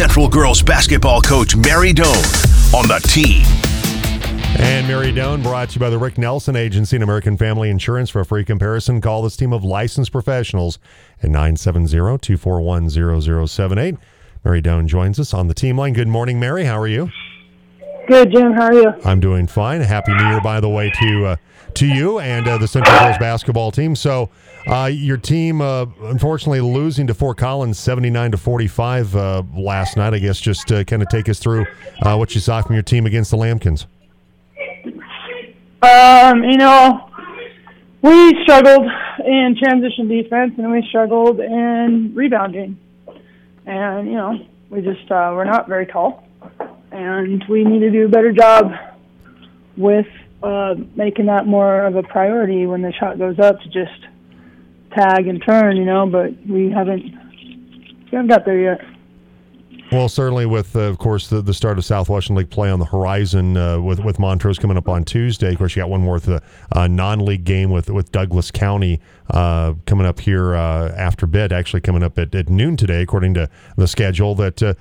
Central girls basketball coach Mary Doane on the team. And Mary Doane brought to you by the Rick Nelson Agency and American Family Insurance. For a free comparison, call this team of licensed professionals at 970-241-0078. Mary Doane joins us on the team line. Good morning, Mary. How are you? Good, Jim. How are you? I'm doing fine. Happy New Year, by the way, to uh, to you and uh, the Central Girls basketball team. So, uh, your team, uh, unfortunately, losing to Fort Collins, 79 to 45 uh, last night. I guess just to kind of take us through uh, what you saw from your team against the Lambkins. Um, you know, we struggled in transition defense and we struggled in rebounding. And, you know, we just, uh, we're not very tall. And we need to do a better job with uh, making that more of a priority when the shot goes up to just tag and turn, you know, but we haven't, we haven't got there yet. Well, certainly with, uh, of course, the, the start of Southwestern League play on the horizon uh, with with Montrose coming up on Tuesday. Of course, you got one more a non-league game with with Douglas County uh, coming up here uh, after bid, actually coming up at, at noon today, according to the schedule. That uh,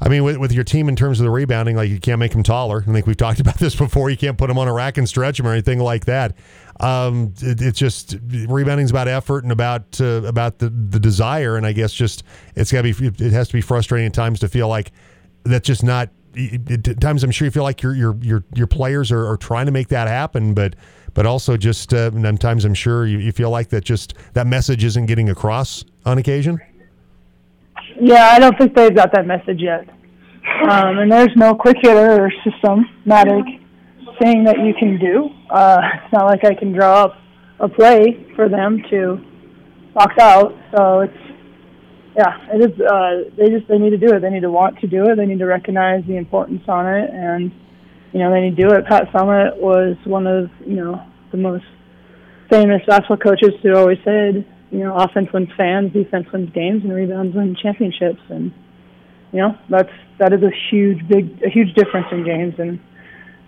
I mean, with, with your team in terms of the rebounding, like you can't make them taller. I think we've talked about this before. You can't put them on a rack and stretch them or anything like that. Um, it, it's just rebounding is about effort and about uh, about the, the desire, and I guess just it's got to be it has to be frustrating at times to feel like that's just not. At times, I'm sure you feel like your your your your players are, are trying to make that happen, but but also just uh, sometimes I'm sure you, you feel like that just that message isn't getting across on occasion. Yeah, I don't think they've got that message yet. Um, and there's no quick hitter or systematic thing that you can do. Uh, it's not like I can draw up a play for them to box out. So it's yeah, it is. Uh, they just they need to do it. They need to want to do it. They need to recognize the importance on it, and you know they need to do it. Pat Summitt was one of you know the most famous basketball coaches who always said, you know, offense wins fans, defense wins games, and rebounds win championships. And you know that's that is a huge big a huge difference in games. And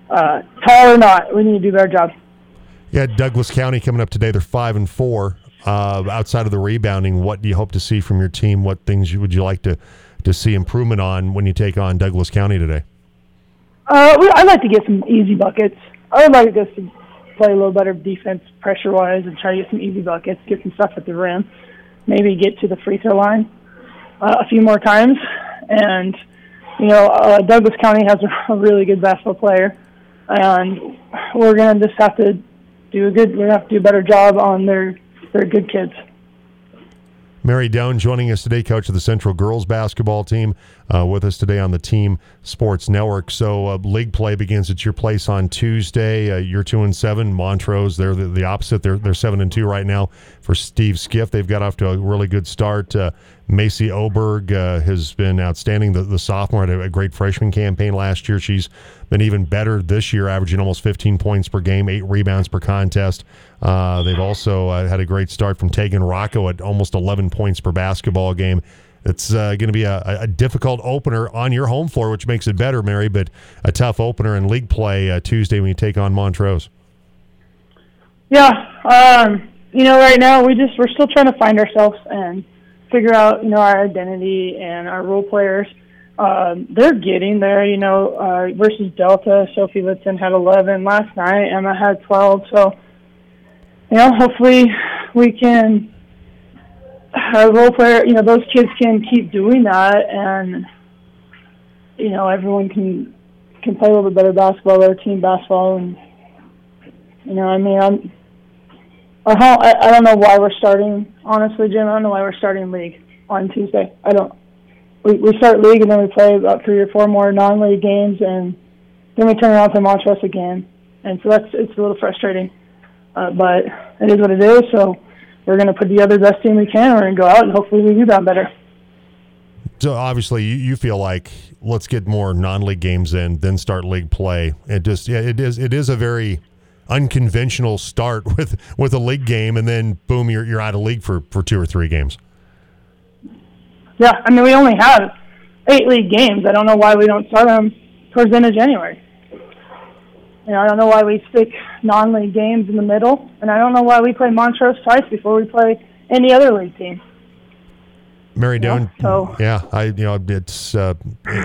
uh, tall or not, we need to do a better job. Yeah, Douglas County coming up today. They're five and four. Uh, outside of the rebounding, what do you hope to see from your team? What things would you like to to see improvement on when you take on Douglas County today? Uh, I'd like to get some easy buckets. I would like to play a little better defense pressure wise and try to get some easy buckets, get some stuff at the rim, maybe get to the free throw line uh, a few more times. And, you know, uh, Douglas County has a, a really good basketball player, and we're going to just have to do a good, we're going to have to do a better job on their, their good kids. Mary Doane joining us today, coach of the Central girls basketball team, uh, with us today on the Team Sports Network. So, uh, league play begins at your place on Tuesday. Uh, you're two and seven. Montrose, they're the, the, opposite. They're they're seven and two right now for Steve Skiff. They've got off to a really good start. Uh, Macy Oberg uh, has been outstanding. The, the sophomore had a, a, great freshman campaign last year. She's been even better this year, averaging almost 15 points per game, eight rebounds per contest. Uh, they've also uh, had a great start from Tegan Rocco at almost 11 points per basketball game. It's uh, going to be a, a, difficult opener on your home floor, which makes it better, Mary, but a tough opener in league play uh, Tuesday when you take on Montrose. Yeah, um, you know, right now we just we're still trying to find ourselves and figure out, you know, our identity and our role players. Um, they're getting there, you know, uh, versus Delta. Sophie Litton had 11 last night. Emma had 12. So, you know, hopefully we can, our role player, you know, those kids can keep doing that and, you know, everyone can, can play a little bit better basketball, better team basketball. And, you know, I mean, I'm, I, I don't know why we're starting. Honestly, Jim, I don't know why we're starting league on Tuesday. I don't. We we start league and then we play about three or four more non-league games and then we turn around to Montrose again, and so that's it's a little frustrating. Uh, but it is what it is. So we're going to put the other best team we can. We're going to go out and hopefully we rebound better. So obviously, you, you feel like let's get more non-league games in, then start league play. It just yeah, it is it is a very unconventional start with with a league game, and then boom, you're you're out of league for for two or three games. Yeah, I mean we only have eight league games. I don't know why we don't start them towards the end of January. You know, I don't know why we stick non-league games in the middle, and I don't know why we play Montrose twice before we play any other league team. Mary Doane. Yeah, so- yeah, I you know it's uh,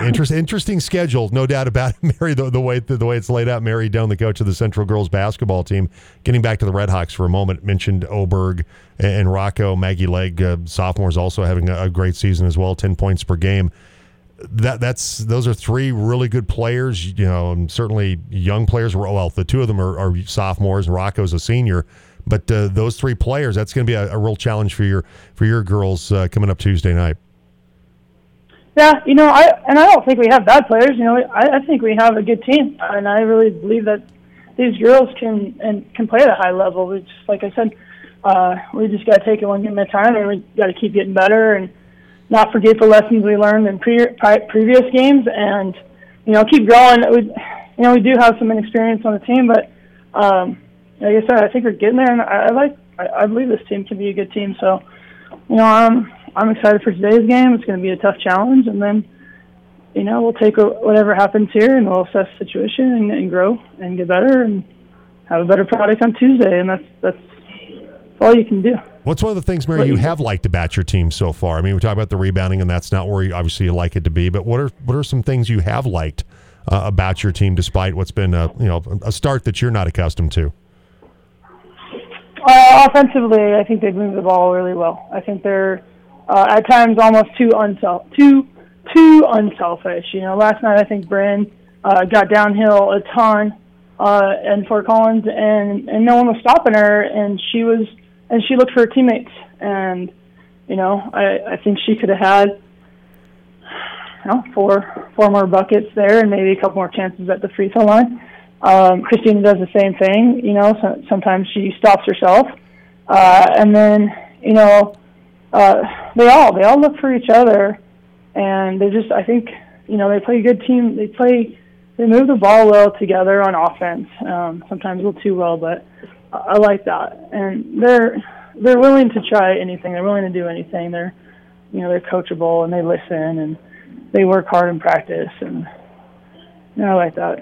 interest, interesting schedule, no doubt about it. Mary, the, the way the, way it's laid out. Mary Doane, the coach of the Central girls basketball team. Getting back to the Red Hawks for a moment, mentioned Oberg and Rocco, Maggie Leg, uh, sophomores also having a, a great season as well, ten points per game. That that's those are three really good players. You know, and certainly young players. Well, the two of them are, are sophomores, Rocco's a senior. But uh, those three players, that's going to be a, a, real challenge for your for your girls uh, coming up Tuesday night. Yeah, you know, I and I don't think we have bad players. You know, I, I think we have a good team, and I really believe that these girls can and can play at a high level. We just, like I said, uh, we just got to take it one game at a time, and we got to keep getting better and not forget the lessons we learned in pre- previous games, and you know, keep growing. We, you know, we do have some inexperience on the team, but um, like I said, I think we're getting there, and I, I like. I, I believe this team can be a good team. So, you know, I'm I'm excited for today's game. It's going to be a tough challenge, and then, you know, we'll take a, whatever happens here, and we'll assess the situation and, and grow and get better and have a better product on Tuesday. And that's, that's all you can do. What's one of the things, Mary, you have liked about your team so far? I mean, we talk about the rebounding, and that's not where you, obviously you like it to be. But what are what are some things you have liked uh, about your team, despite what's been a you know a start that you're not accustomed to? Uh, offensively, I think they've moved the ball really well. I think they're uh, at times almost too unself too too unselfish. You know, last night I think Bryn uh, got downhill a ton uh, in Fort Collins, and and no one was stopping her, and she was and she looked for her teammates, and you know I I think she could have had you know four four more buckets there, and maybe a couple more chances at the free throw line. Um, Christina does the same thing. You know, so, sometimes she stops herself, uh, and then you know, uh, they all they all look for each other, and they just I think you know they play a good team. They play they move the ball well together on offense. Um, sometimes a little too well, but I like that. And they're they're willing to try anything. They're willing to do anything. They're you know they're coachable and they listen and they work hard in practice and you know, I like that.